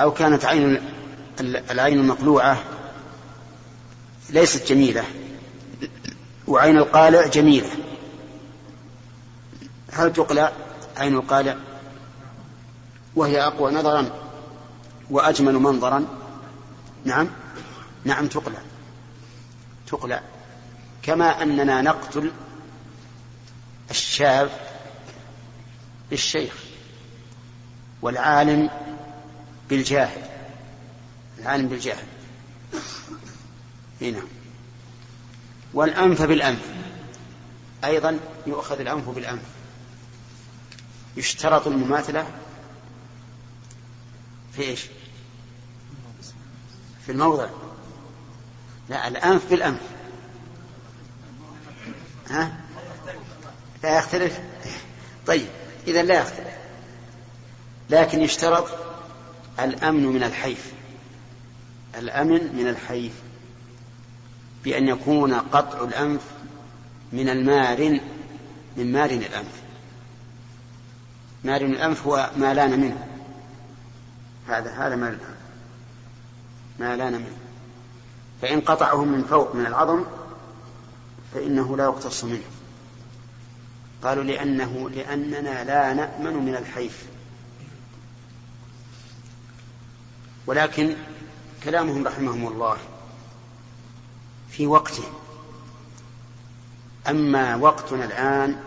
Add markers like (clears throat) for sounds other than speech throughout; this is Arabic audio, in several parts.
أو كانت عين العين المقلوعة ليست جميلة وعين القالع جميلة. هل تقلع عين القالع؟ وهي أقوى نظرا وأجمل منظرا. نعم؟ نعم تقلع. تقلع. كما أننا نقتل الشاب بالشيخ والعالم بالجاهل العالم بالجاهل. هنا والأنف بالأنف. أيضا يؤخذ الأنف بالأنف. يشترط المماثلة في إيش؟ في الموضع. لا الأنف بالأنف. ها؟ لا يختلف. طيب إذا لا يختلف. لكن يشترط الأمن من الحيف. الأمن من الحيف. بأن يكون قطع الأنف من المارن من مارن الأنف. مارن الأنف هو ما لأن منه. هذا هذا ما ما لأن منه. فإن قطعه من فوق من العظم فإنه لا يقتص منه. قالوا لأنه لأننا لا نأمن من الحيف. ولكن كلامهم رحمهم الله في وقته. أما وقتنا الآن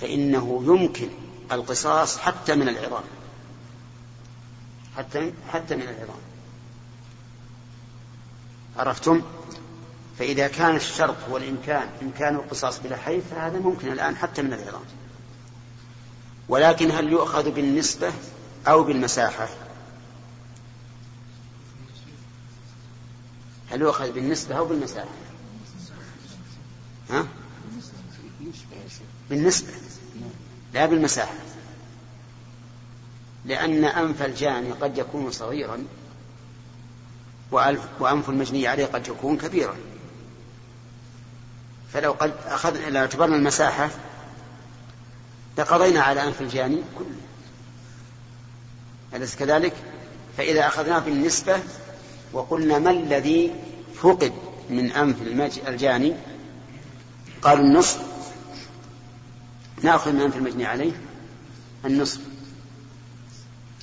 فإنه يمكن القصاص حتى من العظام حتى حتى من العظام عرفتم؟ فإذا كان الشرط هو الإمكان إمكان القصاص بلا حيف فهذا ممكن الآن حتى من العظام ولكن هل يؤخذ بالنسبة أو بالمساحة؟ هل يؤخذ بالنسبة أو بالمساحة ها؟ بالنسبة. لا بالمساحة لأن أنف الجاني قد يكون صغيرا وأنف المجني عليه قد يكون كبيرا. فلو قد أخذنا لو اعتبرنا المساحة لقضينا على أنف الجاني كله. أليس كذلك؟ فإذا أخذناه بالنسبة وقلنا ما الذي فقد من أنف الجاني؟ قالوا النصف. نأخذ من أنف المجني عليه النصف.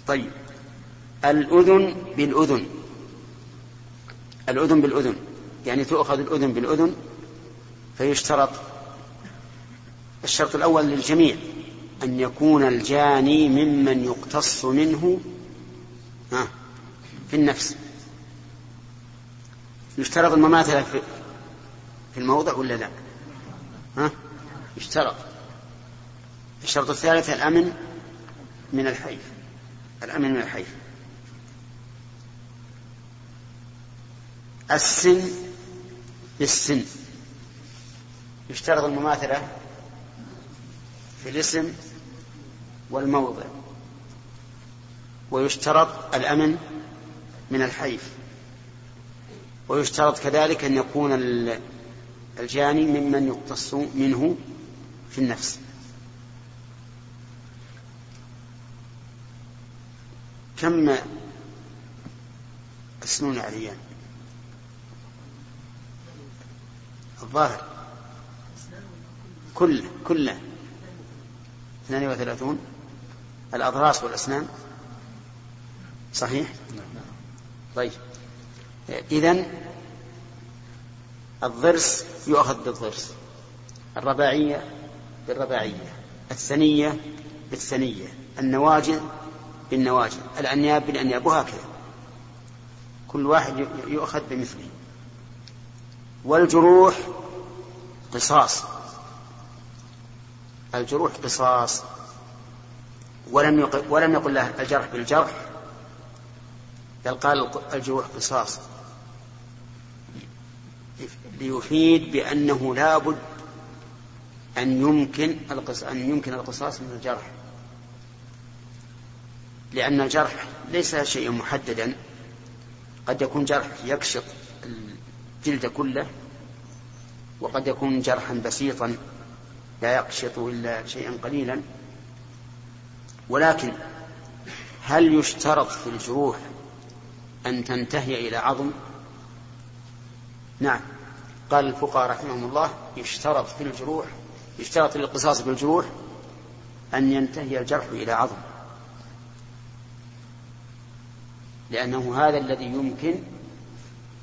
طيب. الأذن بالأذن. الأذن بالأذن. يعني تؤخذ الأذن بالأذن فيشترط. الشرط الأول للجميع أن يكون الجاني ممن يقتص منه في النفس. يشترط المماثلة في الموضع ولا لا؟ ها؟ يشترط. الشرط الثالث الأمن من الحيف. الأمن من الحيف. السن بالسن يشترط المماثلة في الاسم والموضع. ويشترط الأمن من الحيف. ويشترط كذلك أن يكون الجاني ممن يقتص منه في النفس. كم السنون عليان الظاهر. كله كله اثنان وثلاثون. الأضراس والأسنان. صحيح؟ طيب. إذن الضرس يؤخذ بالضرس الرباعية بالرباعية الثنية بالثنية النواجذ بالنواجذ الأنياب بالأنياب وهكذا. كل واحد يؤخذ بمثله. والجروح قصاص. الجروح قصاص. ولم يقل ولم يقل له الجرح بالجرح بل قال الجروح قصاص. ليفيد بأنه لابد أن يمكن أن يمكن القصاص من الجرح. لأن الجرح ليس شيئا محددا. قد يكون جرح يكشط الجلد كله وقد يكون جرحا بسيطا لا يقشط إلا شيئا قليلا. ولكن هل يشترط في الجروح أن تنتهي إلى عظم؟ نعم. قال الفقهاء رحمهم الله يشترط في الجروح يشترط للقصاص بالجروح أن ينتهي الجرح إلى عظم. لأنه هذا الذي يمكن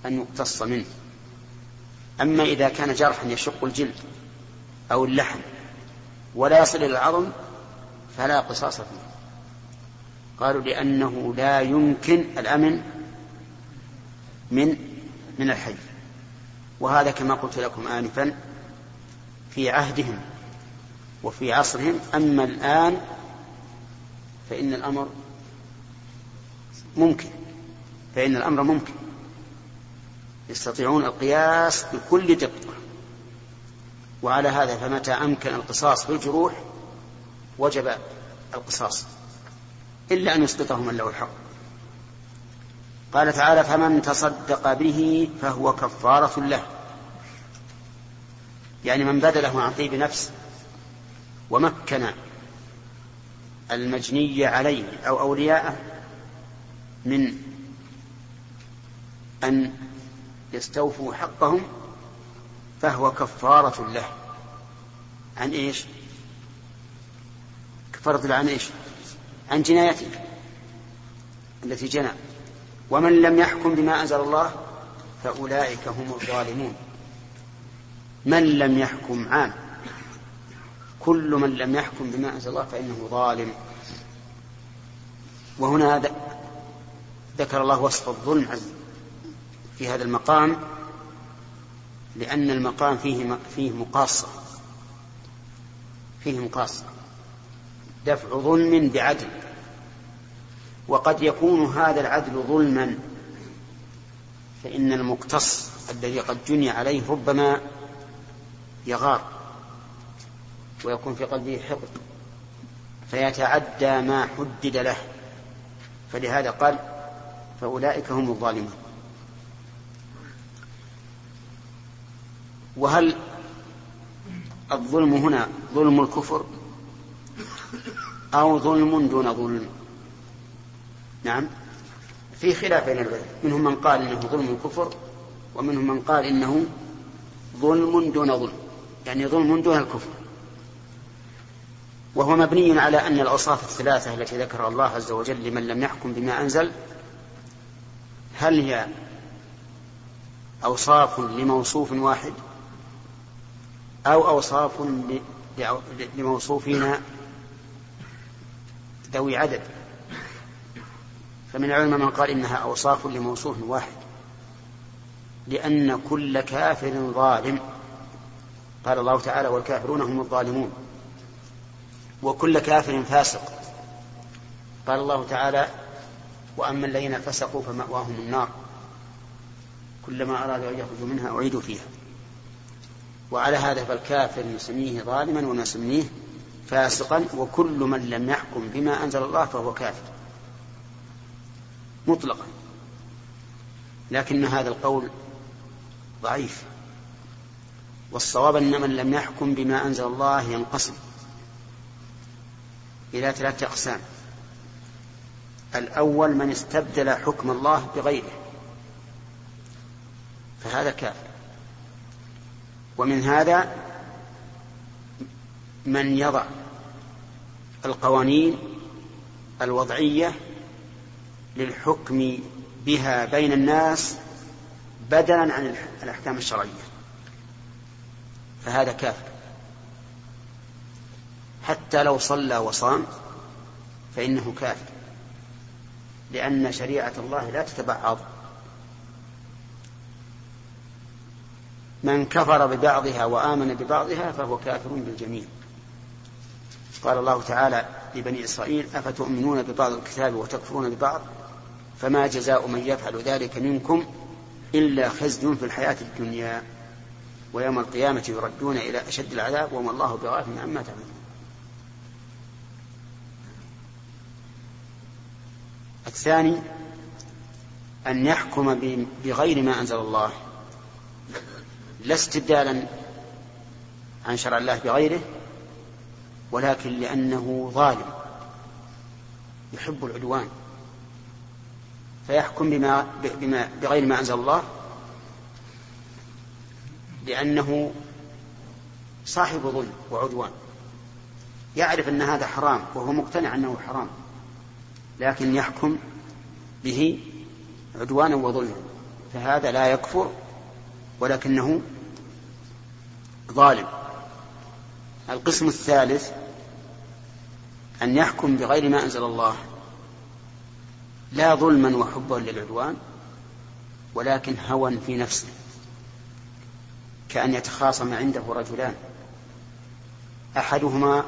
أن يقتص منه. أما إذا كان جرحا يشق الجلد أو اللحم ولا يصل إلى العظم فلا قصاص فيه. قالوا لأنه لا يمكن الأمن من من الحي. وهذا كما قلت لكم آنفا في عهدهم وفي عصرهم. أما الآن فإن الأمر ممكن فإن الأمر ممكن. يستطيعون القياس بكل دقة. وعلى هذا فمتى أمكن القصاص بالجروح وجب القصاص إلا أن يسقطه من له الحق. قال تعالى فمن تصدق به فهو كفارة له. يعني من بذله عن طيب نفس ومكن المجني عليه أو أولياءه من أن يستوفوا حقهم فهو كفارة له. عن إيش؟ كفارة له عن إيش؟ عن جنايته التي جنى. ومن لم يحكم بما أنزل الله فأولئك هم الظالمون. من لم يحكم عام كل من لم يحكم بما أنزل الله فإنه ظالم. وهنا ذكر الله وصف الظلم في هذا المقام لأن المقام فيه فيه مقاصة. فيه مقاصة. دفع ظلم بعدل. وقد يكون هذا العدل ظلما فإن المقتص الذي قد جني عليه ربما يغار ويكون في قلبه حقد فيتعدى ما حدد له. فلهذا قال فأولئك هم الظالمون. وهل الظلم هنا ظلم الكفر أو ظلم دون ظلم؟ نعم. في خلاف بين العلماء. منهم من قال إنه ظلم الكفر ومنهم من قال إنه ظلم دون ظلم. يعني ظلم دون الكفر. وهو مبني على أن الأوصاف الثلاثة التي ذكرها الله عز وجل لمن لم يحكم بما أنزل هل هي أوصاف لموصوف واحد أو أوصاف لموصوفين ذوي عدد؟ فمن العلماء من قال إنها أوصاف لموصوف واحد. لأن كل كافر ظالم. قال الله تعالى والكافرون هم الظالمون. وكل كافر فاسق. قال الله تعالى وأما الذين فسقوا فمأواهم النار. كلما أرادوا أن يخرجوا منها أعيدوا فيها. وعلى هذا فالكافر نسميه ظالما ونسميه فاسقا. وكل من لم يحكم بما أنزل الله فهو كافر. مطلقا. لكن هذا القول ضعيف. والصواب أن من لم يحكم بما أنزل الله ينقسم إلى ثلاثة أقسام. الأول من استبدل حكم الله بغيره فهذا كافر. ومن هذا من يضع القوانين الوضعية للحكم بها بين الناس بدلا عن الأحكام الشرعية. فهذا كافر. حتى لو صلى وصام فإنه كافر. لأن شريعة الله لا تتبعض. من كفر ببعضها وآمن ببعضها فهو كافر بالجميع. قال الله تعالى لبني إسرائيل أفتؤمنون ببعض الكتاب وتكفرون ببعض؟ فما جزاء من يفعل ذلك منكم إلا خزي في الحياة الدنيا. ويوم القيامة يردون إلى أشد العذاب وما الله بغافل عما تعملون. الثاني أن يحكم بغير ما أنزل الله. لا استبدالا عن شرع الله بغيره ولكن لأنه ظالم يحب العدوان. فيحكم بما, بما بغير ما أنزل الله لأنه صاحب ظلم وعدوان. يعرف أن هذا حرام وهو مقتنع أنه حرام لكن يحكم به عدوانا وظلما. فهذا لا يكفر ولكنه ظالم. القسم الثالث أن يحكم بغير ما أنزل الله. لا ظلما وحبا للعدوان ولكن هوى في نفسه كأن يتخاصم عنده رجلان أحدهما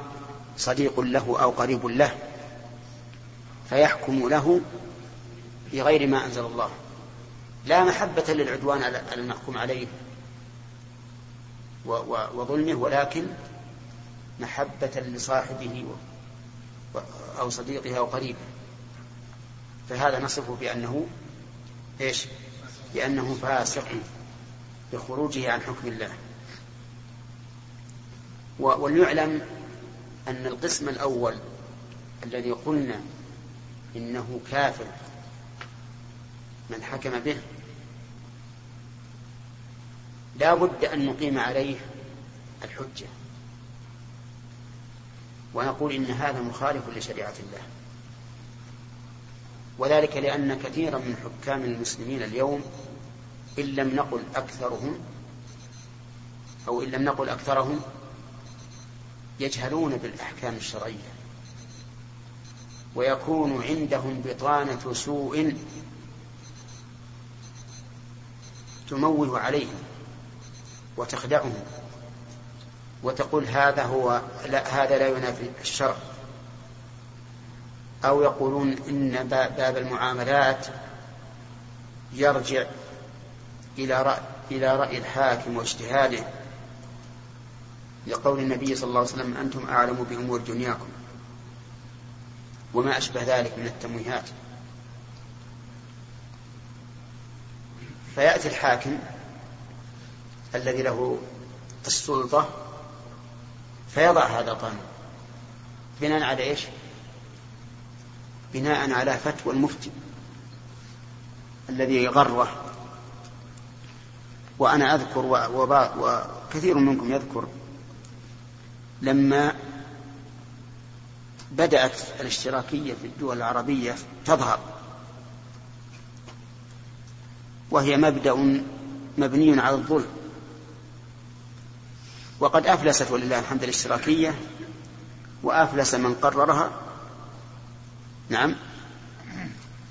صديق له أو قريب له فيحكم له بغير ما أنزل الله. لا محبة للعدوان على المحكوم عليه وظلمه ولكن محبة لصاحبه أو صديقه أو قريبه. فهذا نصفه بأنه إيش؟ بأنه فاسق بخروجه عن حكم الله. وليعلم أن القسم الأول الذي قلنا إنه كافر من حكم به لا بد أن نقيم عليه الحجة. ونقول إن هذا مخالف لشريعة الله. وذلك لأن كثيرا من حكام المسلمين اليوم إن لم نقل أكثرهم أو إن لم نقل أكثرهم يجهلون بالأحكام الشرعية ويكون عندهم بطانة سوء تموه عليهم وتخدعهم وتقول هذا هو لا هذا لا ينافي الشرع. أو يقولون إن باب المعاملات يرجع إلى رأي إلى رأي الحاكم واجتهاده. لقول النبي صلى الله عليه وسلم أنتم أعلم بأمور دنياكم وما أشبه ذلك من التمويهات. فيأتي الحاكم الذي له السلطة فيضع هذا القانون. بناء على إيش؟ بناء على فتوى المفتي الذي غره. وأنا أذكر وكثير منكم يذكر لما بدأت الاشتراكية في الدول العربية تظهر. وهي مبدأ مبني على الظلم. وقد أفلست ولله الحمد الاشتراكية وأفلس من قررها. نعم.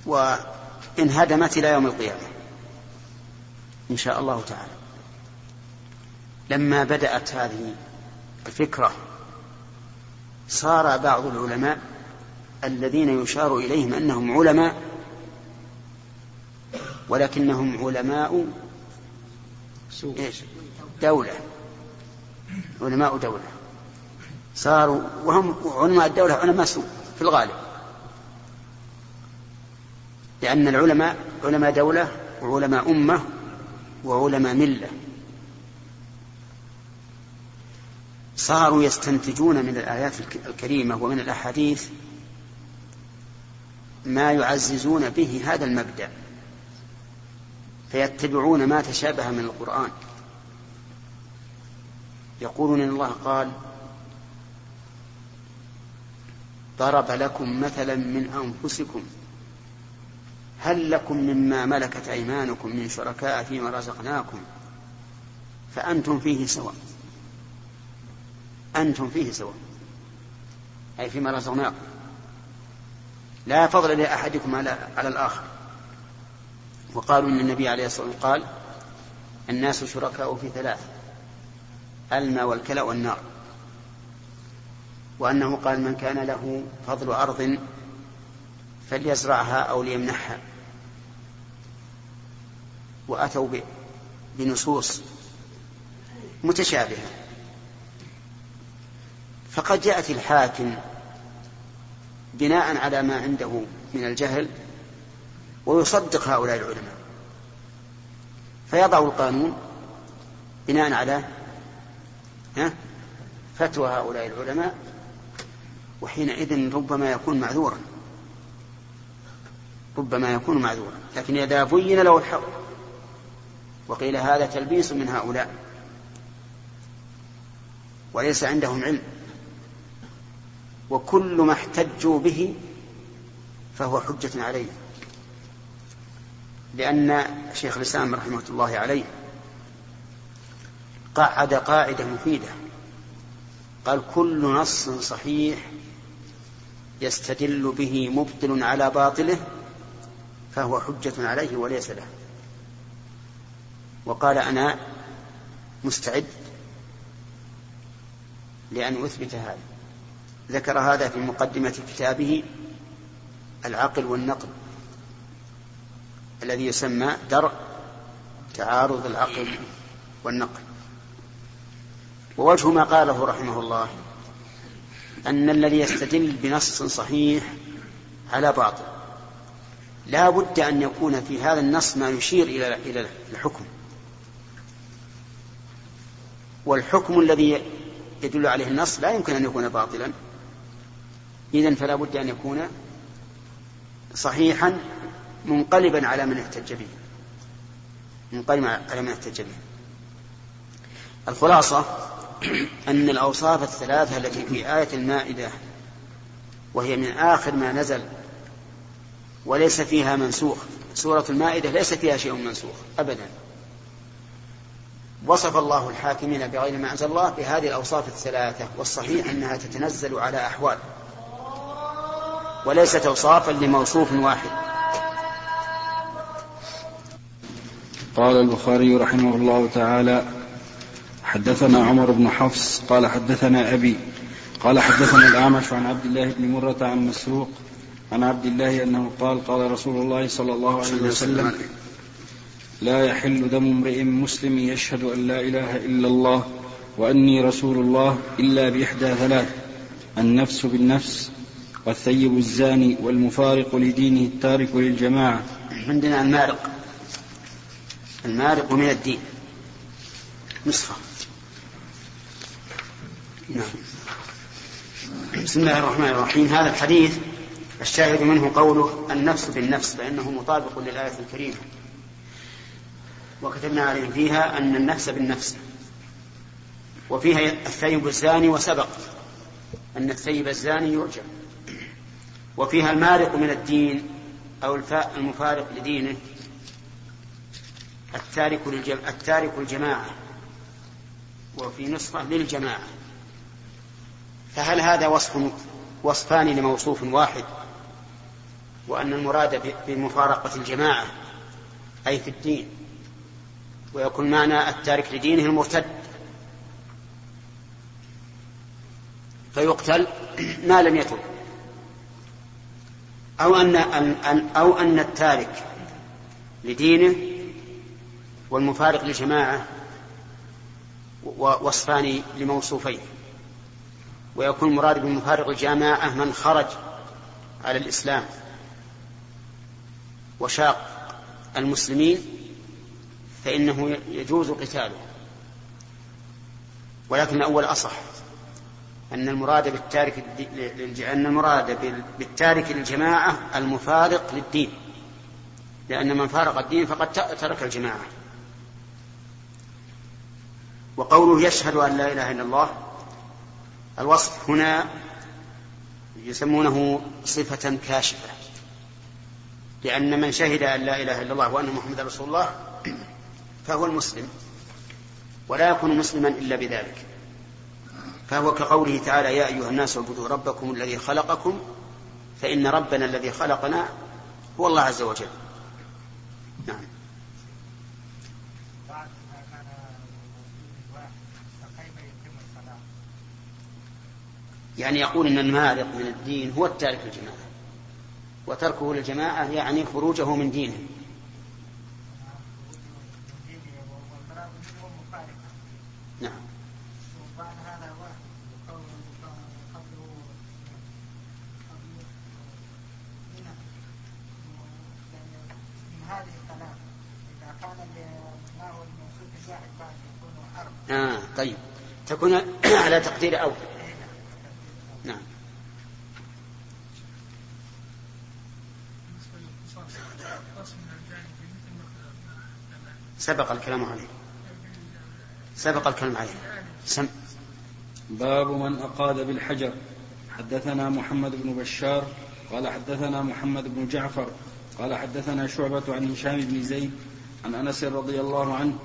وانهدمت إلى يوم القيامة. إن شاء الله تعالى. لما بدأت هذه الفكرة صار بعض العلماء الذين يشار إليهم أنهم علماء ولكنهم علماء إيش؟ دولة. علماء دولة. صاروا وهم علماء الدولة علماء سوء في الغالب. لأن العلماء علماء دولة وعلماء أمة وعلماء ملة. صاروا يستنتجون من الآيات الكريمة ومن الأحاديث ما يعززون به هذا المبدأ فيتبعون ما تشابه من القرآن. يقولون إن الله قال ضرب لكم مثلا من أنفسكم هل لكم مما ملكت أيمانكم من شركاء فيما رزقناكم؟ فأنتم فيه سواء. أنتم فيه سواء. أي فيما رزقناكم. لا فضل لأحدكم على, على الآخر. وقالوا إن النبي عليه الصلاة والسلام قال الناس شركاء في ثلاث الماء والكلى والنار. وأنه قال من كان له فضل أرض فليزرعها أو ليمنحها. وأتوا بنصوص متشابهة. فقد جاءت الحاكم بناء على ما عنده من الجهل ويصدق هؤلاء العلماء. فيضع القانون بناء على فتوى هؤلاء العلماء وحينئذ ربما يكون معذورا. ربما يكون معذورا لكن إذا بين له الحق وقيل هذا تلبيس من هؤلاء. وليس عندهم علم. وكل ما احتجوا به فهو حجة عليه. لأن شيخ الإسلام رحمة الله عليه قعد قاعدة مفيدة. قال كل نص صحيح يستدل به مبطل على باطله فهو حجة عليه وليس له. وقال أنا مستعد لأن أثبت هذا. ذكر هذا في مقدمة كتابه العقل والنقل الذي يسمى درء تعارض العقل والنقل. ووجه ما قاله رحمه الله أن الذي يستدل بنص صحيح على باطل. لا بد أن يكون في هذا النص ما يشير إلى الحكم. والحكم الذي يدل عليه النص لا يمكن أن يكون باطلا. إذن فلا بد أن يكون صحيحا منقلبا على من احتج به. منقلبا على من احتج به. الخلاصة (clears throat) أن الأوصاف الثلاثة التي في آية المائدة وهي من آخر ما نزل وليس فيها منسوخ. سورة المائدة ليس فيها شيء منسوخ أبدا. وصف الله الحاكمين بغير ما أنزل الله بهذه الأوصاف الثلاثة والصحيح أنها تتنزل على أحوال. وليست أوصافا لموصوف واحد. قال البخاري رحمه الله تعالى حدثنا عمر بن حفص قال حدثنا أبي قال حدثنا الأعمش عن عبد الله بن مرة عن مسروق عن عبد الله أنه قال قال رسول الله صلى الله عليه وسلم لا يحل دم امرئ مسلم يشهد أن لا إله إلا الله وأني رسول الله إلا بإحدى ثلاث النفس بالنفس والثيب الزاني والمفارق لدينه التارك للجماعة. عندنا المارق. المارق من الدين. نصفه. نعم. بسم الله الرحمن الرحيم. هذا الحديث الشاهد منه قوله النفس بالنفس فإنه مطابق للآية الكريمة. وكتبنا عليهم فيها أن النفس بالنفس. وفيها الثيب الزاني وسبق أن الثيب الزاني يرجع وفيها المارق من الدين أو الفاء المفارق لدينه. التارك التارك الجماعة وفي نسخة للجماعة. فهل هذا وصف وصفان لموصوف واحد؟ وأن المراد بمفارقة الجماعة أي في الدين. ويكون معنى التارك لدينه المرتد. فيقتل ما لم يتب. أو أن أو أن التارك لدينه والمفارق للجماعة وصفان لموصوفين ويكون المراد بالمفارق الجماعة من خرج على الإسلام وشاق المسلمين فإنه يجوز قتاله. ولكن الأول أصح. أن المراد بالتارك أن المراد بالتارك للجماعة المفارق للدين. لأن من فارق الدين فقد ترك الجماعة. وقوله يشهد أن لا إله إلا الله الوصف هنا يسمونه صفة كاشفة. لأن من شهد أن لا إله إلا الله وأن محمد رسول الله فهو المسلم ولا يكون مسلما إلا بذلك. فهو كقوله تعالى يا أيها الناس اعبدوا ربكم الذي خلقكم فإن ربنا الذي خلقنا هو الله عز وجل. نعم. يعني يقول إن المارق من الدين هو التارك للجماعة وتركه للجماعة يعني خروجه من دينه. تكون (clears throat) على تقدير أو نعم. سبق الكلام عليه. سبق الكلام عليه. سم. باب من أقاد بالحجر. حدثنا محمد بن بشار قال حدثنا محمد بن جعفر قال حدثنا شعبة عن هشام بن زيد عن أنس رضي الله عنه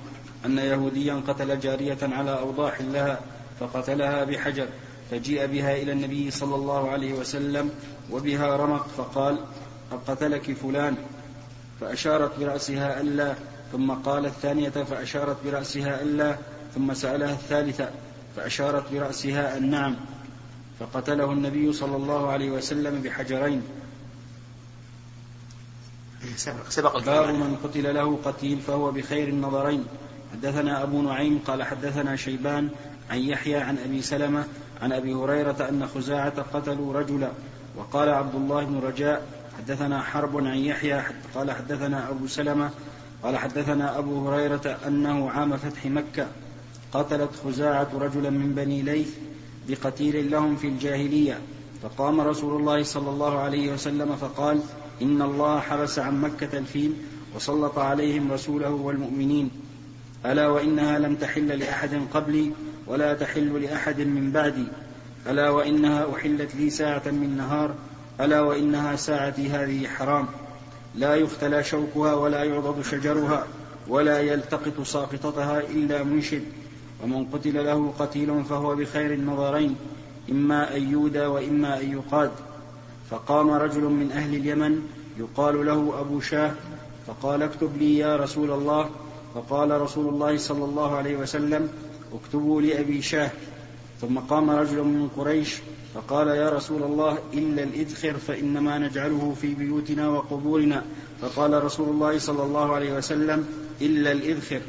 أن يهوديا قتل جارية على أوضاح لها فقتلها بحجر فجيء بها إلى النبي صلى الله عليه وسلم وبها رمق فقال قد قتلك فلان. فأشارت برأسها ألا ثم قال الثانية فأشارت برأسها ألا ثم سألها الثالثة فأشارت برأسها النعم فقتله النبي صلى الله عليه وسلم بحجرين. سبق, سبق باب من قتل له قتيل فهو بخير النظرين. حدثنا أبو نعيم قال حدثنا شيبان عن يحيى عن أبي سلمة عن أبي هريرة أن خزاعة قتلوا رجلا وقال عبد الله بن رجاء حدثنا حرب عن يحيى قال حدثنا أبو سلمة قال حدثنا أبو هريرة أنه عام فتح مكة قتلت خزاعة رجلا من بني ليث بقتيل لهم في الجاهلية فقام رسول الله صلى الله عليه وسلم فقال إن الله حبس عن مكة الفيل وسلط عليهم رسوله والمؤمنين ألا وإنها لم تحل لأحد قبلي ولا تحل لأحد من بعدي. ألا وإنها أحلت لي ساعة من نهار. ألا وإنها ساعتي هذه حرام. لا يختلى شوكها ولا يعضد شجرها ولا يلتقط ساقطتها إلا منشد. ومن قتل له قتيل فهو بخير النظرين إما أن يودى وإما أن يقاد. فقام رجل من أهل اليمن يقال له أبو شاه فقال اكتب لي يا رسول الله فقال رسول الله صلى الله عليه وسلم اكتبوا لأبي شاه. ثم قام رجل من قريش فقال يا رسول الله إلا الإذخر فإنما نجعله في بيوتنا وقبورنا. فقال رسول الله صلى الله عليه وسلم إلا الإذخر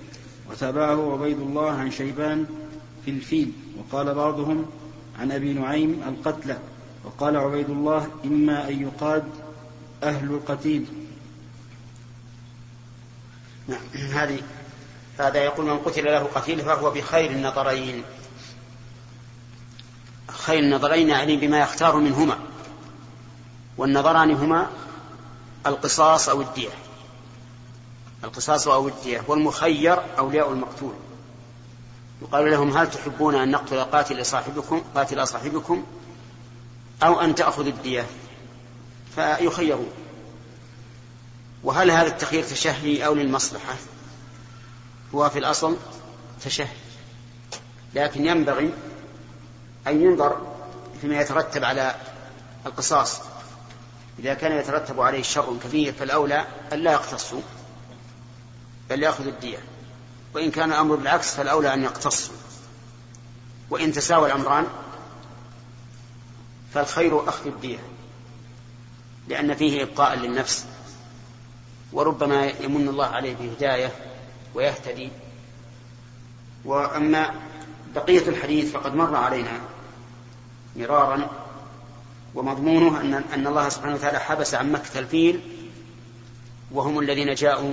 وتابعه عبيد الله عن شيبان في الفيل. وقال بعضهم عن أبي نعيم القتلى. وقال عبيد الله إما أن يقاد أهل القتيل. نعم هذه هذا يقول من قتل له قتيل فهو بخير النظرين. خير النظرين يعني بما يختار منهما والنظران هما القصاص أو الدية. القصاص أو الدية والمخير أولياء المقتول. يقال لهم هل تحبون أن نقتل قاتل صاحبكم قاتل صاحبكم أو أن تأخذ الدية؟ فيخيرون. وهل هذا التخيير تشهي أو للمصلحة؟ هو في الأصل تشهي لكن ينبغي أن ينظر فيما يترتب على القصاص. إذا كان يترتب عليه شر كبير فالأولى أن لا يقتصوا بل يأخذ الدية. وإن كان الأمر بالعكس فالأولى أن يقتصوا. وإن تساوى الأمران فالخير أخذ الدية لأن فيه إبقاء للنفس. وربما يمن الله عليه بهداية ويهتدي. وأما بقية الحديث فقد مر علينا مرارا ومضمونه أن أن الله سبحانه وتعالى حبس عن مكة الفيل وهم الذين جاءوا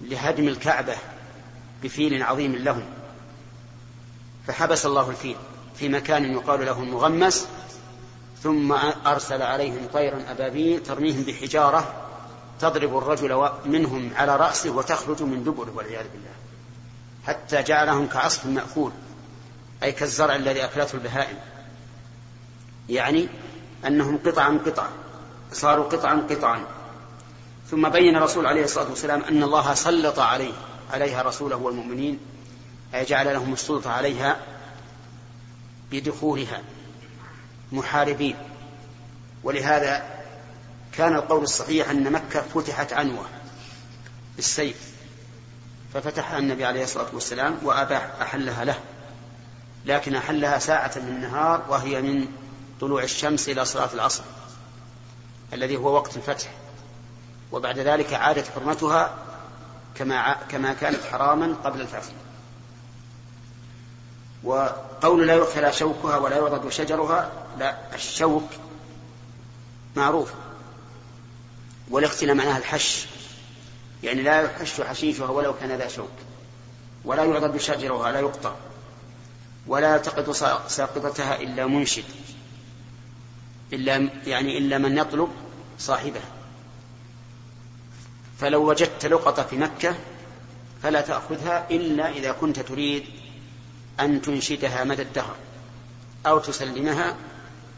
لهدم الكعبة بفيل عظيم لهم. فحبس الله الفيل في مكان يقال له المغمس ثم أرسل عليهم طيرا أبابيل ترميهم بحجارة تضرب الرجل منهم على رأسه وتخرج من دبره والعياذ بالله. حتى جعلهم كعصف مأكول أي كالزرع الذي أكلته البهائم. يعني أنهم قطعا قطعا صاروا قطعا قطعا. ثم بين الرسول عليه الصلاة والسلام أن الله سلط عليه عليها رسوله والمؤمنين أي جعل لهم السلطة عليها بدخولها محاربين. ولهذا كان القول الصحيح أن مكة فتحت عنوة بالسيف ففتحها النبي عليه الصلاة والسلام وأباح أحلها له لكن أحلها ساعة من النهار وهي من طلوع الشمس إلى صلاة العصر الذي هو وقت الفتح. وبعد ذلك عادت حرمتها كما كما كانت حراما قبل الفتح. وقول لا يؤكل شوكها ولا يعضد شجرها لا الشوك معروف. والاختنا معناها الحش. يعني لا يحش حشيشها ولو كان ذا شوك. ولا يعضد شجرها لا يقطع. ولا يلتقط ساقطتها إلا منشد. إلا يعني إلا من يطلب صاحبها. فلو وجدت لقطة في مكة فلا تأخذها إلا إذا كنت تريد أن تنشدها مدى الدهر أو تسلمها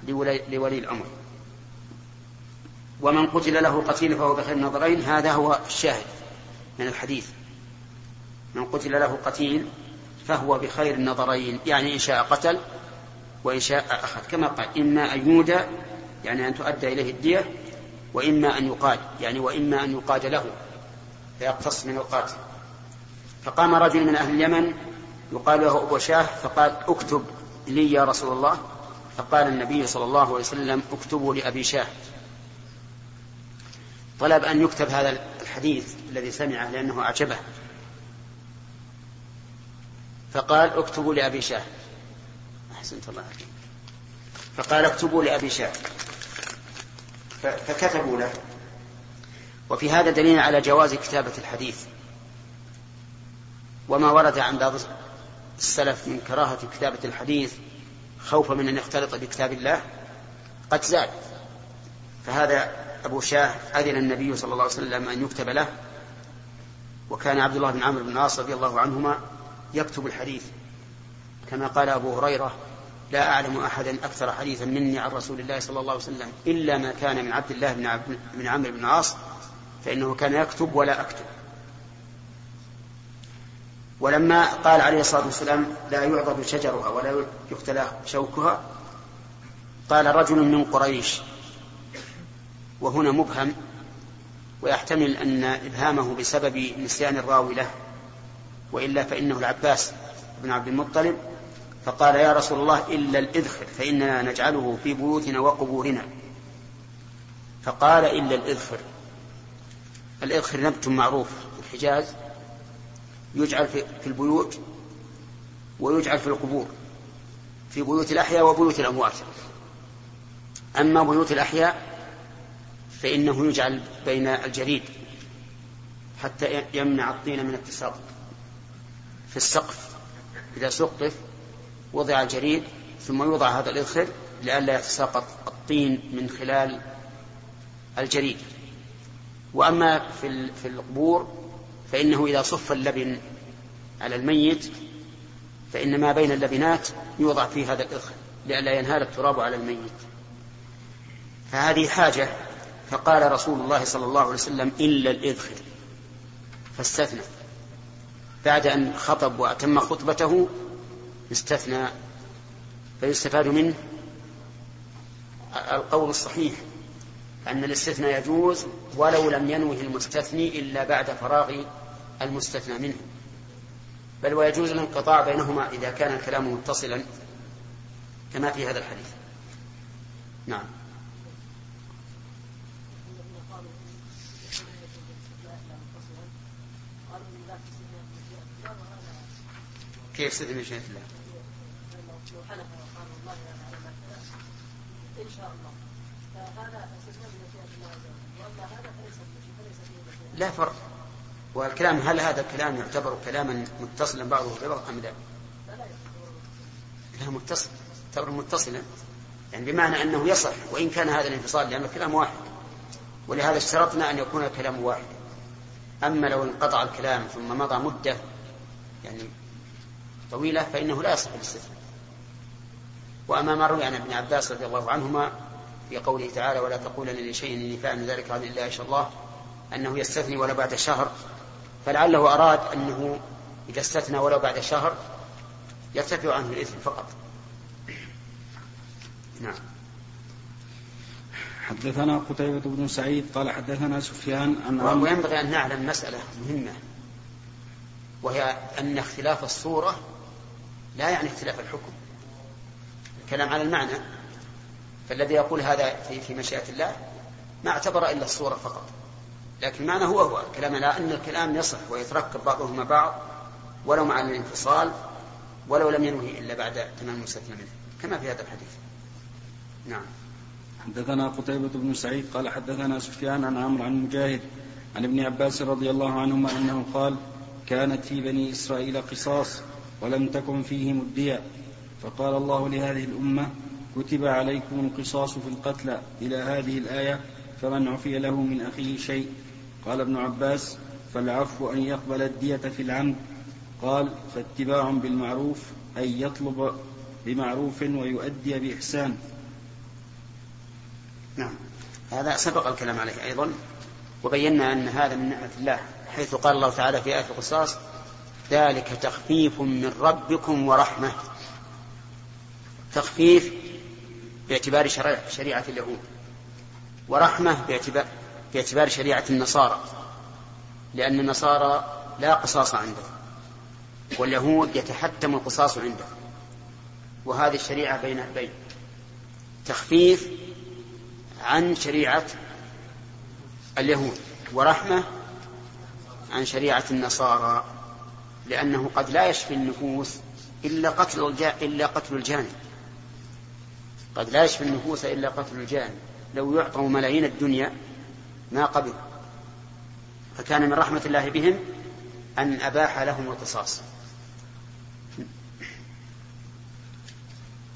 لولي, لولي الأمر. ومن قتل له قتيل فهو بخير النظرين هذا هو الشاهد من الحديث. من قتل له قتيل فهو بخير النظرين يعني إن شاء قتل وإن شاء أخذ. كما قال إما أن يودى يعني أن تؤدى إليه الدية وإما أن يقاد يعني وإما أن يقاد له فيقتص من القاتل. فقام رجل من أهل اليمن يقال له أبو شاه فقال اكتب لي يا رسول الله. فقال النبي صلى الله عليه وسلم اكتبوا لأبي شاه. طلب أن يكتب هذا الحديث الذي سمعه لأنه أعجبه. فقال اكتبوا لأبي شاه أحسنت الله عليك. فقال اكتبوا لأبي شاه فكتبوا له. وفي هذا دليل على جواز كتابة الحديث. وما ورد عن بعض السلف من كراهة كتابة الحديث خوفا من أن يختلط بكتاب الله. قد زاد. فهذا أبو شاه أذن النبي صلى الله عليه وسلم أن يكتب له وكان عبد الله بن عمرو بن العاص رضي الله عنهما يكتب الحديث. كما قال أبو هريرة لا أعلم أحدا أكثر حديثا مني عن رسول الله صلى الله عليه وسلم إلا ما كان من عبد الله بن عمرو بن العاص فإنه كان يكتب ولا أكتب. ولما قال عليه الصلاة والسلام لا يعضد شجرها ولا يقتلى شوكها قال رجل من قريش وهنا مبهم ويحتمل أن إبهامه بسبب نسيان الراوي له وإلا فإنه العباس بن عبد المطلب فقال يا رسول الله إلا الإذخر فإننا نجعله في بيوتنا وقبورنا. فقال إلا الإذخر. الإذخر نبت معروف في الحجاز يجعل في البيوت ويجعل في القبور في بيوت الأحياء وبيوت الأموات. أما بيوت الأحياء فإنه يجعل بين الجريد حتى يمنع الطين من التساقط في السقف إذا سقف وضع الجريد ثم يوضع هذا الإذخر لئلا يتساقط الطين من خلال الجريد. وأما في في القبور فإنه إذا صف اللبن على الميت فإن ما بين اللبنات يوضع فيه هذا الإذخر لئلا ينهال التراب على الميت. فهذه حاجة فقال رسول الله صلى الله عليه وسلم إلا الإذخر فاستثنى. بعد أن خطب وأتم خطبته استثنى فيستفاد منه القول الصحيح أن الاستثناء يجوز ولو لم ينوه المستثني إلا بعد فراغ المستثنى منه. بل ويجوز الانقطاع بينهما إذا كان الكلام متصلا كما في هذا الحديث. نعم. كيف لا إن شاء الله؟ لا فرق. والكلام هل هذا الكلام يعتبر كلاما متصلا بعضه ببعض أم لا؟ لا متصل. يعتبر متصلا. يعني بمعنى أنه يصح وإن كان هذا الانفصال لأن الكلام واحد. ولهذا اشترطنا أن يكون الكلام واحد. أما لو انقطع الكلام ثم مضى مدة يعني طويلة فإنه لا يصح الاستثناء وأما ما روي عن ابن عباس رضي الله عنهما في قوله تعالى ولا تقولن لشيء إني فاعل ذلك عن الله إن شاء الله أنه يستثني ولو بعد شهر. فلعله أراد أنه إذا استثنى ولو بعد شهر يرتفع عنه الإثم فقط. نعم. حدثنا قتيبة بن سعيد قال حدثنا سفيان عن وينبغي أن نعلم مسألة مهمة وهي أن اختلاف الصورة لا يعني اختلاف الحكم. الكلام على المعنى. فالذي يقول هذا في, في مشيئة الله ما اعتبر إلا الصورة فقط. لكن المعنى هو هو. الكلام على أن الكلام يصح ويتركب بعضه مع بعض ولو مع الانفصال ولو لم ينوي إلا بعد تمام المستثنى منه. كما في هذا الحديث. نعم. حدثنا قتيبة بن سعيد قال حدثنا سفيان عن عمرو عن مجاهد عن ابن عباس رضي الله عنهما أنه قال كانت في بني إسرائيل قصاص ولم تكن فيهم الدية. فقال الله لهذه الأمة كتب عليكم القصاص في القتلى إلى هذه الآية فمن عفي له من أخيه شيء. قال ابن عباس فالعفو أن يقبل الدية في العمد. قال فاتباع بالمعروف أي يطلب بمعروف ويؤدي بإحسان. نعم. هذا سبق الكلام عليه أيضا وبينا أن هذا من نعمة الله حيث قال الله تعالى في آية القصاص ذلك تخفيف من ربكم ورحمة. تخفيف باعتبار شريعة اليهود ورحمة باعتبار, باعتبار شريعة النصارى لأن النصارى لا قصاص عندهم واليهود يتحتم القصاص عندهم وهذه الشريعة بين بين. تخفيف عن شريعة اليهود ورحمة عن شريعة النصارى. لأنه قد لا يشفي النفوس إلا قتل إلا قتل الجاني. قد لا يشفي النفوس إلا قتل الجاني. لو يعطوا ملايين الدنيا ما قبل. فكان من رحمة الله بهم أن أباح لهم القصاص.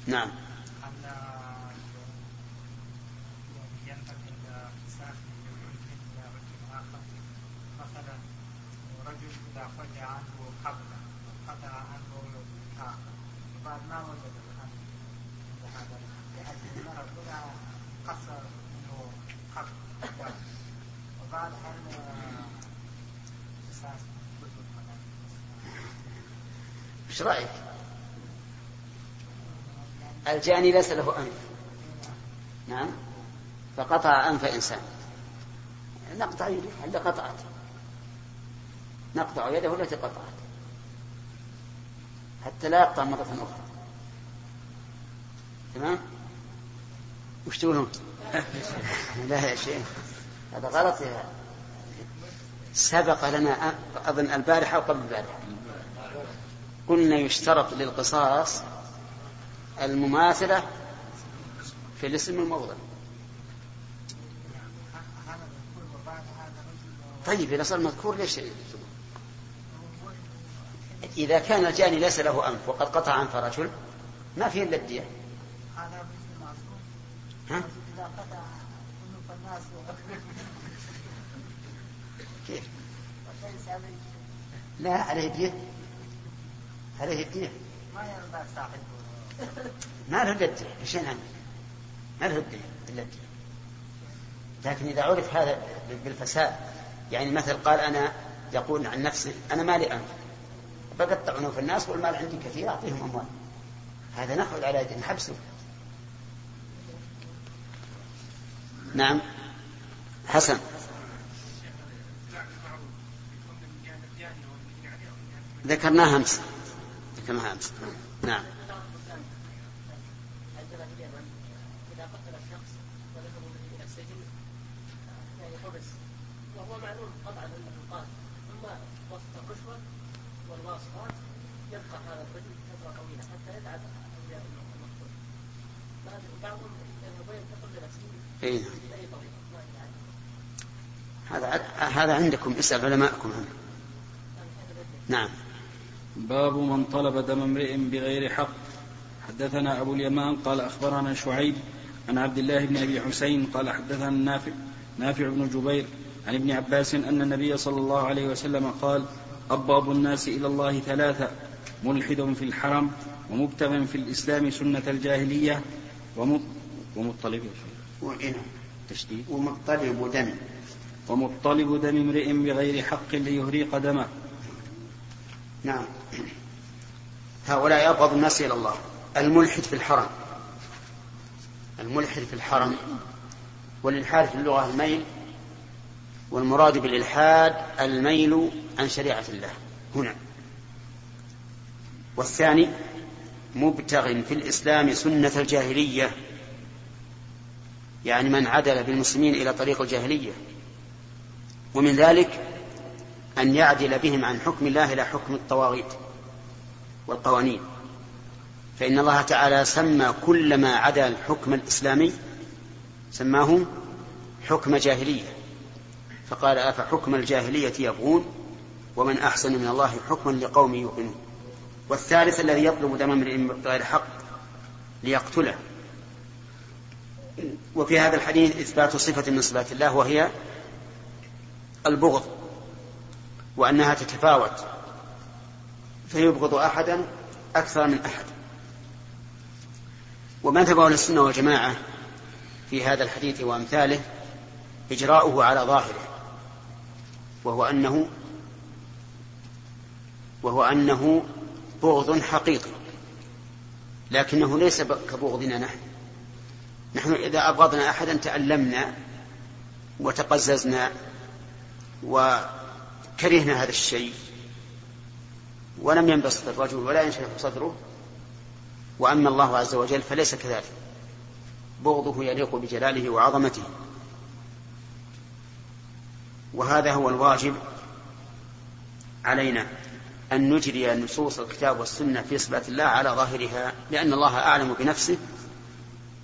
نعم. إيش رأيك؟ الجاني ليس له أنف. نعم. فقطع أنف إنسان. نقطع يده هل قطعت؟ نقطع يده التي قطعت. حتى لا يقطع مرة أخرى. تمام؟ وش تقولون؟ (laughs) لا يا شيخ هذا غلط يا سبق لنا أظن البارحة وقبل البارحة. قلنا يشترط للقصاص المماثلة في الاسم الموضع طيب إذا صار مذكور ليش إذا كان الجاني ليس له أنف وقد قطع أنف رجل ما فيه إلا الدية ها؟ كيف؟ لا عليه دية عليه الدية ما ما له الدية شيء عنه ما له الدية إلا الدية لكن إذا عرف هذا بالفساد يعني مثل قال أنا يقول عن نفسه أنا مالي أنف. بقطع عنف الناس والمال عندي كثير أعطيهم أموال. هذا نأخذ على يد حبسه نعم. حسن. ذكرناها أمس. أمس نعم. وهو معلوم انه ثم وسط الرشوه يبقى هذا الرجل فتره طويله حتى المقتول بعضهم ينتقل بنفسه اي نعم هذا هذا عندكم اسأل علماءكم. عنه نعم. باب من طلب دم امرئ بغير حق. حدثنا أبو اليمان قال أخبرنا شعيب عن عبد الله بن أبي حسين قال حدثنا نافع نافع بن جبير عن ابن عباس أن النبي صلى الله عليه وسلم قال أبغض الناس إلى الله ثلاثة ملحد في الحرم ومبتغ في الإسلام سنة الجاهلية ومطلب تشديد. ومطلب دم. ومطلب دم امرئ بغير حق ليهريق دمه. نعم. هؤلاء أبغض الناس إلى الله. الملحد في الحرم. الملحد في الحرم. والإلحاد في اللغة الميل. والمراد بالإلحاد الميل عن شريعة الله. هنا. والثاني مبتغ في الإسلام سنة الجاهلية. يعني من عدل بالمسلمين إلى طريق الجاهلية. ومن ذلك أن يعدل بهم عن حكم الله إلى حكم الطواغيت والقوانين. فإن الله تعالى سمى كل ما عدا الحكم الإسلامي سماه حكم جاهلية. فقال أفحكم الجاهلية يبغون ومن أحسن من الله حكما لقوم يوقنون والثالث الذي يطلب دم امرئ بغير حق ليقتله. وفي هذا الحديث إثبات صفة من صفات الله وهي البغض. وأنها تتفاوت فيبغض أحدا أكثر من أحد. ومذهب أهل السنة والجماعة في هذا الحديث وأمثاله إجراؤه على ظاهره وهو أنه وهو أنه بغض حقيقي لكنه ليس كبغضنا نحن. نحن إذا أبغضنا أحدا تألمنا وتقززنا وكرهنا هذا الشيء ولم ينبسط الرجل ولا ينشرح صدره وأما الله عز وجل فليس كذلك. بغضه يليق بجلاله وعظمته. وهذا هو الواجب علينا أن نجري نصوص الكتاب والسنة في صفات الله على ظاهرها لأن الله أعلم بنفسه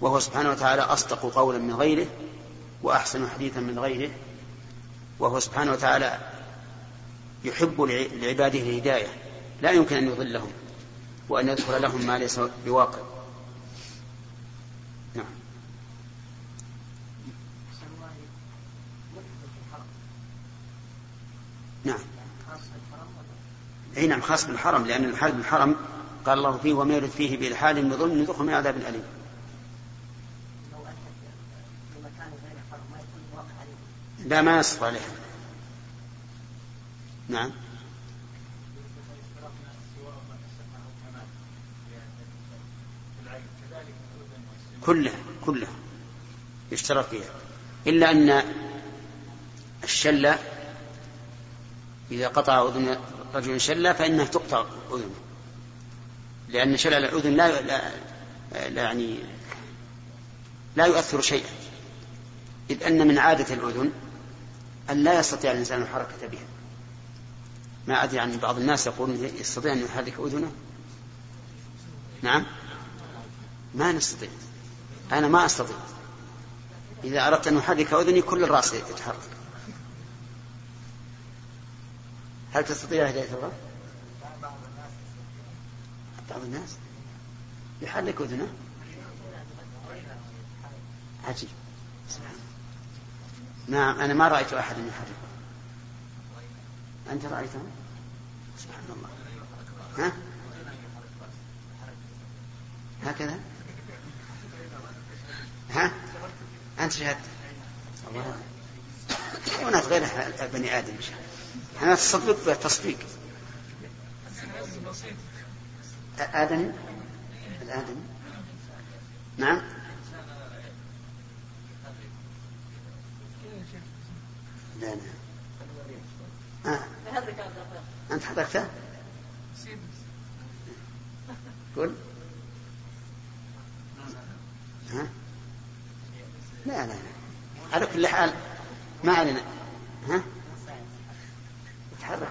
وهو سبحانه وتعالى أصدق قولا من غيره وأحسن حديثا من غيره وهو سبحانه وتعالى يحب لعباده الهداية لا يمكن أن يضلهم وأن يدخل لهم ما ليس بواقع. نعم. نعم. أي نعم خاص بالحرم لأن الحال بالحرم قال الله فيه وما يرد فيه بالحال بظلم نذقه من عذاب أليم. لا ما يصف عليه. نعم. كلها كلها يشترط فيها. إلا أن الشلة إذا قطع أذن رجل شلة فإنها تقطع أذنه. لأن شلل الأذن لا, لا, لا يعني لا يؤثر شيئا. إذ أن من عادة الأذن أن لا يستطيع الإنسان الحركة بها. ما أدري عن بعض الناس يقولون يستطيع أن يحرك أذنه. نعم. ما نستطيع. أنا ما أستطيع. إذا أردت أن أحرك أذني كل الرأس يتحرك. هل تستطيع هداية الله؟ بعض الناس يحرك أذنه. عجيب. نعم أنا ما رأيت أحدا يحرك. أنت رأيته؟ سبحان الله. ها؟ هكذا؟ ها؟ أنت شهدت الله حيوانات غير بني آدم أنا تصدق بالتصديق آدم الآدم نعم. لا لا. آه. أنت حضرته قل. ها؟ لا لا. على كل حال ما علينا. ها؟ تحرك.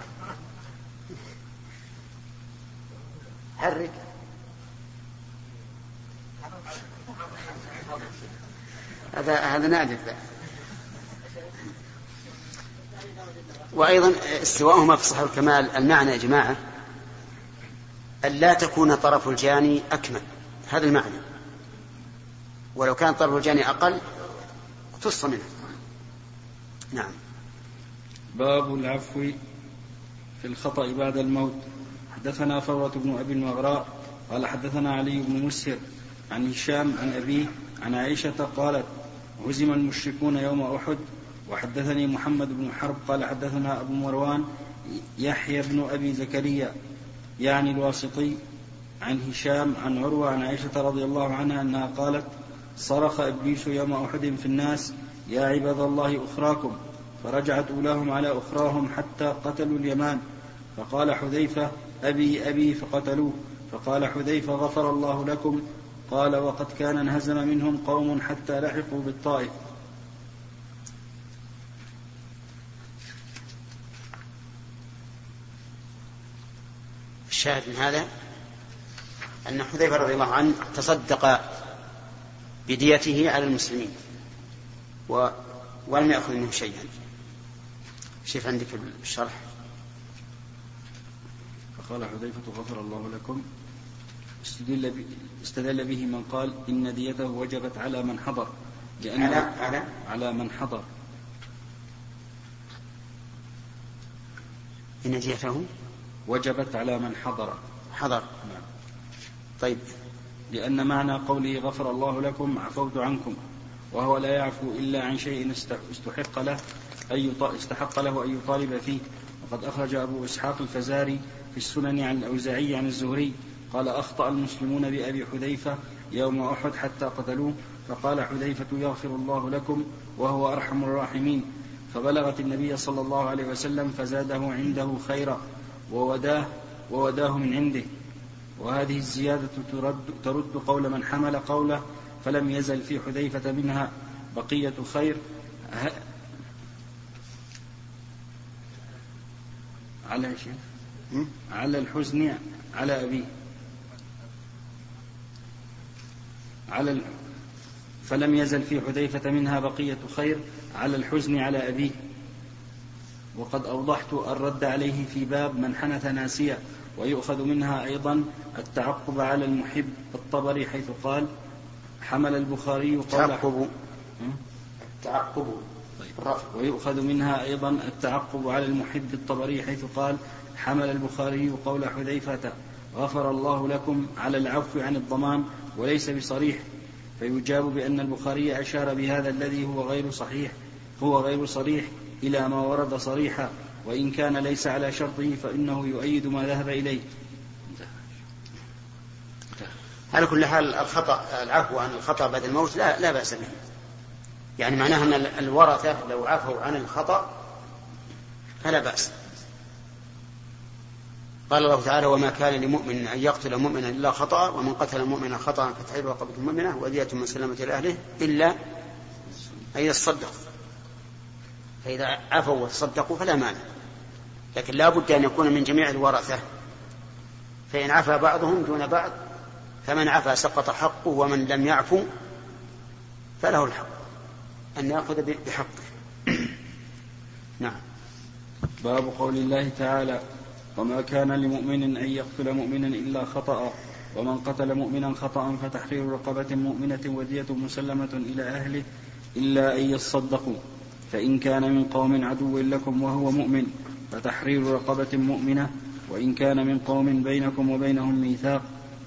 حرك. هذا هذا نادر. وأيضا استواءهما في صحة الكمال المعنى يا جماعة أن لا تكون طرف الجاني أكمل. هذا المعنى. ولو كان طرف الجاني أقل اقتص منه. نعم. باب العفو في الخطأ بعد الموت. حدثنا فروة بن أبي المغراء قال حدثنا علي بن مسهر عن هشام عن أبيه عن عائشة قالت هزم المشركون يوم أحد وحدثني محمد بن حرب قال حدثنا أبو مروان يحيى بن أبي زكريا يعني الواسطي عن هشام عن عروة عن عائشة رضي الله عنها أنها قالت صرخ إبليس يوم أحد في الناس يا عباد الله أخراكم. فرجعت أولاهم على أخراهم حتى قتلوا اليمان. فقال حذيفة أبي أبي فقتلوه. فقال حذيفة غفر الله لكم. قال وقد كان انهزم منهم قوم حتى لحقوا بالطائف. الشاهد من هذا؟ أن حذيفة رضي الله عنه تصدق بديته على المسلمين و ولم يأخذ منه شيئا. شوف عندك الشرح؟ فقال حذيفة غفر الله لكم. استدل, استدل به من قال إن ديته وجبت على من حضر لأن على على؟ على من حضر. إن ديته؟ وجبت على من حضر. حضر. نعم. طيب. لأن معنى قوله غفر الله لكم عفوت عنكم وهو لا يعفو إلا عن شيء استحق له أي استحق له أن يطالب فيه. وقد أخرج أبو إسحاق الفزاري في السنن عن الأوزاعي عن الزهري قال أخطأ المسلمون بأبي حذيفة يوم أحد حتى قتلوه فقال حذيفة يغفر الله لكم وهو أرحم الراحمين. فبلغت النبي صلى الله عليه وسلم فزاده عنده خيرا. ووداه ووداه من عنده. وهذه الزيادة ترد, ترد قول من حمل قوله فلم يزل في حذيفة منها بقية خير. على على الحزن على أبيه. على فلم يزل في حذيفة منها بقية خير. على الحزن على أبيه. وقد أوضحت الرد عليه في باب من حنث ناسيا ويؤخذ منها أيضا التعقب على المحب الطبري حيث قال حمل البخاري قول التعقب التعقب طيب. ويؤخذ منها أيضا التعقب على المحب الطبري حيث قال حمل البخاري قول حذيفة غفر الله لكم على العفو عن الضمان وليس بصريح. فيجاب بأن البخاري أشار بهذا الذي هو غير صحيح هو غير صريح. إلى ما ورد صريحا وإن كان ليس على شرطه فإنه يؤيد ما ذهب إليه. على كل حال الخطأ العفو عن الخطأ بعد الموت لا لا بأس به. يعني معناها أن الورثة لو عفوا عن الخطأ فلا بأس. قال الله تعالى وما كان لمؤمن أن يقتل مؤمنا إلا خطأ ومن قتل مؤمنا خطأ فتحرير رقبة مؤمنة ودية مسلمة إلى أهله إلا أن يصدق. فإذا عفوا وتصدقوا فلا مانع. لكن لا بد أن يكون من جميع الورثة. فإن عفى بعضهم دون بعض فمن عفا سقط حقه ومن لم يعفو فله الحق. أن يأخذ بحقه. (clears throat) نعم. باب قول الله تعالى وما كان لمؤمن أن يقتل مؤمنا إلا خطأ ومن قتل مؤمنا خطأ فتحرير رقبة مؤمنة ودية مسلمة إلى أهله إلا أن يصدقوا. فإن كان من قوم عدو لكم وهو مؤمن فتحرير رقبة مؤمنة وإن كان من قوم بينكم وبينهم ميثاق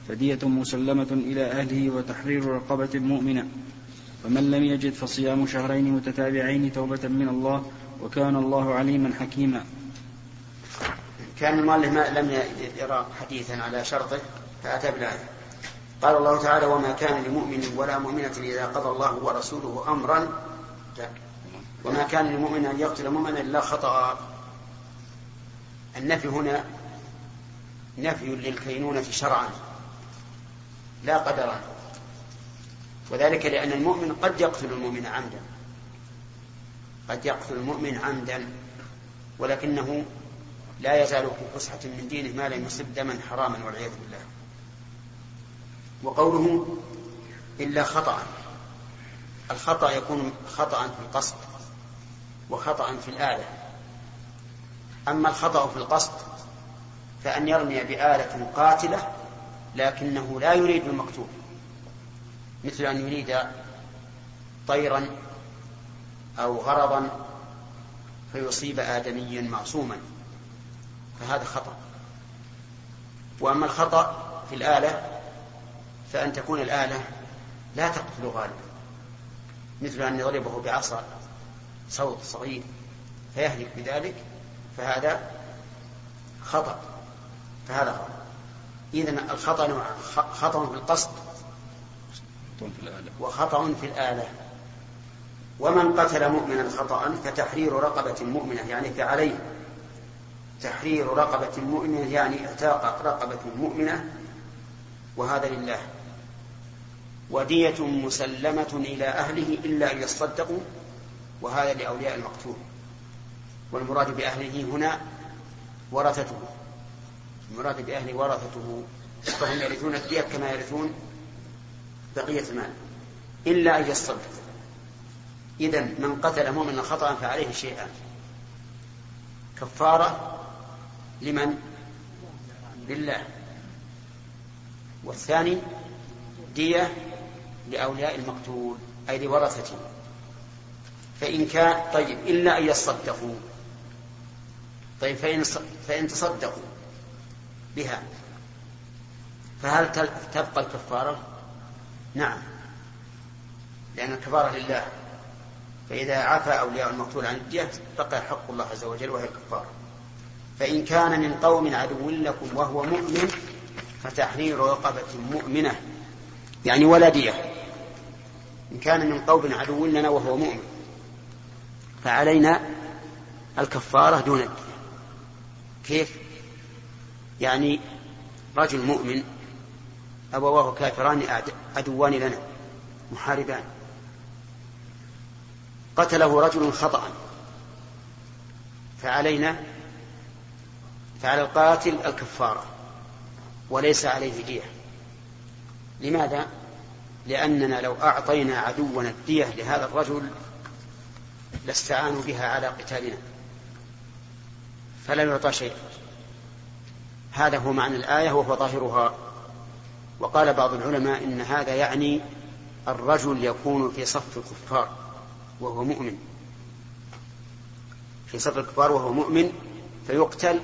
فدية مسلمة إلى أهله وتحرير رقبة مؤمنة. فمن لم يجد فصيام شهرين متتابعين توبة من الله وكان الله عليما حكيما. كان المؤلف لم يرى حديثا على شرطه فأتى بالآية قال الله تعالى وما كان لمؤمن ولا مؤمنة إذا قضى الله ورسوله أمرا وما كان لمؤمن أن يقتل مؤمنا إلا خطأ. النفي هنا نفي للكينونة شرعا لا قدرا. وذلك لأن المؤمن قد يقتل المؤمن عمدا. قد يقتل المؤمن عمدا ولكنه لا يزال في فسحة من دينه ما لم يصب دما حراما والعياذ بالله. وقوله إلا خطأ الخطأ يكون خطأ في القصد. وخطأ في الآلة أما الخطأ في القصد فأن يرمي بآلة قاتلة لكنه لا يريد المقتول. مثل أن يريد طيرا أو غرضا فيصيب آدميا معصوما. فهذا خطأ. وأما الخطأ في الآلة فأن تكون الآلة لا تقتل غالبا. مثل أن يضربه بعصا صوت صغير فيهلك بذلك فهذا خطأ فهذا خطأ. إذن الخطأ نوع خطأ في القصد وخطأ في الآلة. ومن قتل مؤمنا خطأ فتحرير رقبة مؤمنة يعني فعليه. تحرير رقبة مؤمنة يعني إعتاق رقبة مؤمنة. وهذا لله. ودية مسلمة إلى أهله إلا أن يصدقوا وهذا لأولياء المقتول. والمراد بأهله هنا ورثته. المراد بأهله ورثته. فهم يرثون الدية كما يرثون بقية المال. إلا أن يصدقوا إذا من قتل مؤمنا خطأ فعليه شيئان كفارة لمن؟ لله. والثاني دية لأولياء المقتول أي لورثته. فإن كان طيب إلا أن يصدقوا. طيب فإن فإن تصدقوا بها فهل تبقى الكفارة؟ نعم. لأن الكفارة لله. فإذا عفى أولياء المقتول عن الدية بقي حق الله عز وجل وهي الكفارة. فإن كان من قوم عدو لكم وهو مؤمن فتحرير رقبة مؤمنة يعني ولا دية إن كان من قوم عدو لنا وهو مؤمن. فعلينا الكفارة دون الدية كيف؟ يعني رجل مؤمن أبواه كافران عدوان لنا محاربان قتله رجل خطأ فعلينا فعلى القاتل الكفارة وليس عليه دية لماذا؟ لأننا لو أعطينا عدونا الدية لهذا الرجل لاستعانوا بها على قتالنا. فلا يعطى شيء. هذا هو معنى الآية وهو ظاهرها. وقال بعض العلماء إن هذا يعني الرجل يكون في صف الكفار وهو مؤمن. في صف الكفار وهو مؤمن فيقتل